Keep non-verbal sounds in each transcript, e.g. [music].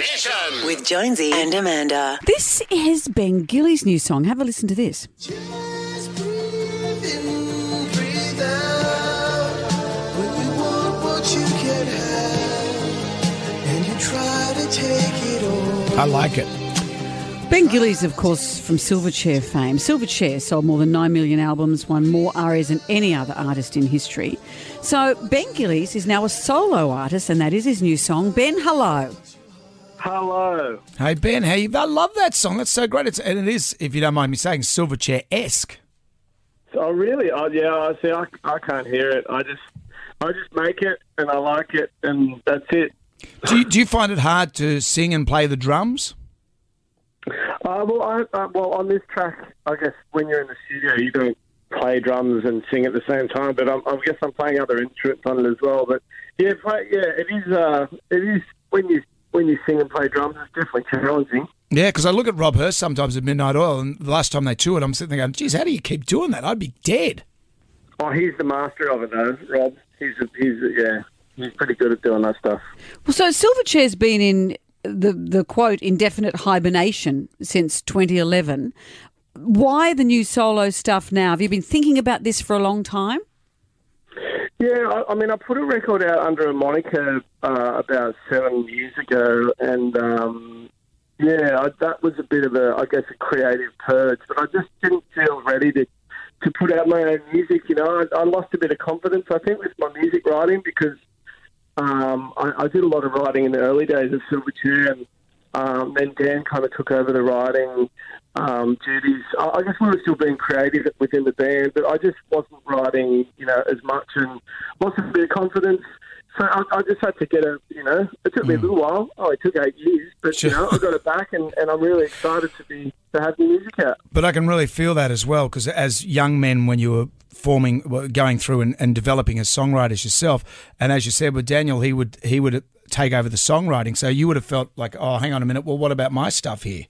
Mission. With Jonesy and Amanda. This is Ben Gillies' new song. Have a listen to this. Just breathe in, breathe out. When you want what you can have, and you try to take it all. I like it. Ben Gillies, of course, from Silverchair fame. Silverchair sold more than 9 million albums, won more ARIAs than any other artist in history. So Ben Gillies is now a solo artist, and that is his new song. Ben, hello. Hello. Hey Ben, how you? I love that song. It's so great. It's and it is, if you don't mind me saying, Silverchair esque. Oh, really? Oh, yeah. I see. I, I can't hear it. I just, I just make it, and I like it, and that's it. Do you, do you find it hard to sing and play the drums? Uh, well, I, uh, well, on this track, I guess when you're in the studio, you don't play drums and sing at the same time. But I'm, I guess I'm playing other instruments on it as well. But yeah, play, yeah, it is. Uh, it is when you when you sing and play drums, it's definitely challenging. Yeah, because I look at Rob Hirst sometimes at Midnight Oil, and the last time they toured, I'm sitting there going, "Geez, how do you keep doing that? I'd be dead." Oh, he's the master of it, though, Rob. He's a, he's a, yeah, he's pretty good at doing that stuff. Well, so Silverchair's been in the, the quote, indefinite hibernation since 2011. Why the new solo stuff now? Have you been thinking about this for a long time? Yeah, I, I mean, I put a record out under a moniker uh, about seven years ago, and um, yeah, I, that was a bit of a, I guess, a creative purge. But I just didn't feel ready to to put out my own music. You know, I, I lost a bit of confidence, I think, with my music writing because um, I, I did a lot of writing in the early days of Silverchair, and um, then Dan kind of took over the writing um, duties. I, I guess we were still being creative within the band, but I just wasn't writing, you know, as much and lost a bit of confidence. So I, I just had to get a, you know, it took me a little while. Oh, it took eight years, but you know, I got it back, and, and I'm really excited to be to have the music out. But I can really feel that as well, because as young men, when you were forming, going through and, and developing as songwriters yourself, and as you said with Daniel, he would he would take over the songwriting. So you would have felt like, oh, hang on a minute. Well, what about my stuff here?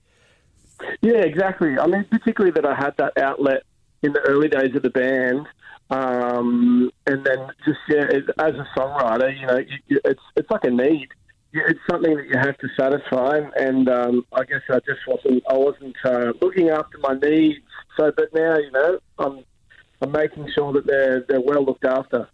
Yeah, exactly. I mean, particularly that I had that outlet in the early days of the band, um, and then just yeah, as, as a songwriter, you know, you, you, it's it's like a need. It's something that you have to satisfy, and, and um, I guess I just wasn't I wasn't uh, looking after my needs. So, but now you know, I'm I'm making sure that they're they're well looked after.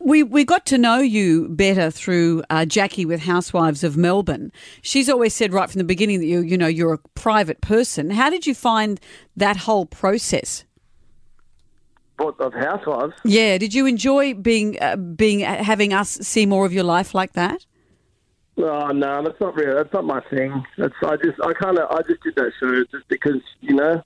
We we got to know you better through uh, Jackie with Housewives of Melbourne. She's always said right from the beginning that you you know you're a private person. How did you find that whole process? What of housewives? Yeah, did you enjoy being uh, being having us see more of your life like that? Oh no, that's not real. That's not my thing. That's I just I kind of I just did that show just because you know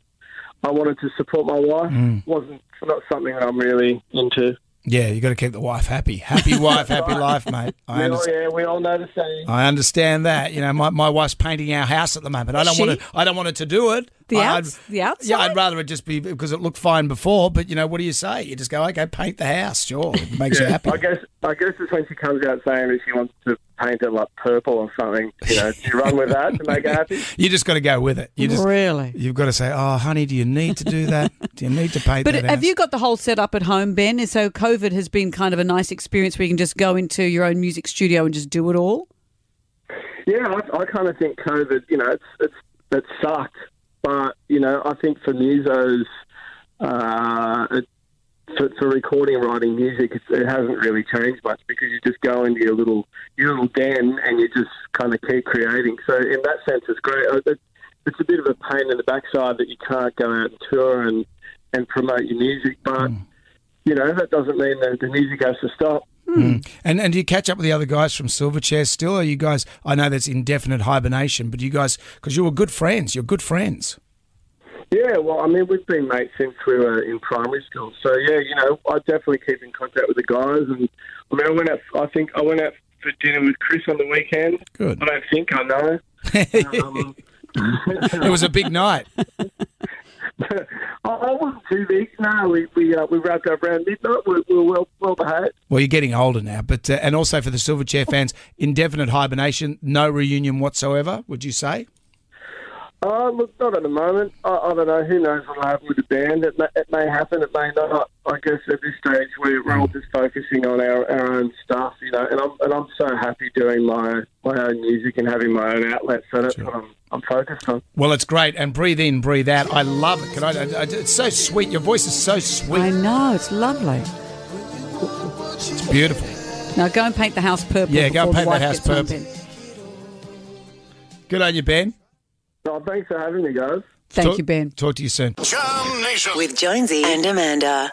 I wanted to support my wife. Mm. wasn't not something that I'm really into. Yeah, you got to keep the wife happy. Happy [laughs] wife, happy life, mate. I We all, understand. yeah, we all know the saying. I understand that. You know, my, my wife's painting our house at the moment. I don't She? want to. I don't want her to do it. The I- outs- the outside? Yeah, I'd rather it just be because it looked fine before. But you know, what do you say? You just go, okay, paint the house. Sure, it [laughs] makes you happy. I guess I guess it's when she comes out saying that she wants to paint it like purple or something. You know, do you run with that to make her happy? [laughs] You just got to go with it. You just Really? You've got to say, oh, honey, do you need to do that? do you need to paint But that have house? you got the whole setup at home, Ben? So COVID has been kind of a nice experience where you can just go into your own music studio and just do it all. Yeah, I, I kind of think COVID. You know, it's it's it sucked, but you know, I think for musos, uh, it, for, for recording and writing music, it hasn't really changed much because you just go into your little your little den and you just kind of keep creating. So in that sense, it's great. Uh, It, it's a bit of a pain in the backside that you can't go out and tour and and promote your music, but you know that doesn't mean that the music has to stop. And and do you catch up with the other guys from Silverchair still? Are you guys? I know that's indefinite hibernation, but you guys, because you were good friends, you're good friends. Yeah, well, I mean, we've been mates since we were in primary school. So yeah, you know, I definitely keep in contact with the guys. And I mean, I went out. I think I went out for dinner with Chris on the weekend. Good. I don't think I know. [laughs] Um, [laughs] It was a big night. [laughs] I, I wasn't too. No, we we uh, we wrapped up around midnight. We were well well behaved. Well, you're getting older now, but uh, and also for the Silverchair fans, indefinite hibernation, no reunion whatsoever. Would you say? Oh, look, not at the moment. I, I don't know. Who knows what'll happen with the band? It may, it may happen. It may not. I guess at this stage we're, we're all just focusing on our, our own stuff, you know. And I'm and I'm so happy doing my my own music and having my own outlet. So that's what I'm I'm focused on. Well, it's great. And breathe in, breathe out. I love it. Can I, I- it's so sweet. Your voice is so sweet. I know, it's lovely. It's beautiful. Now go and paint the house purple. Yeah, go and before the paint that house purple. Good on you, Ben. Oh, thanks for having me, guys. Thank Talk- you, Ben. Talk to you soon. Jam Nation With Jonesy and Amanda.